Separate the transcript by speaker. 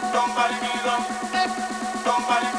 Speaker 1: Don't bother me, don't, don't bother me.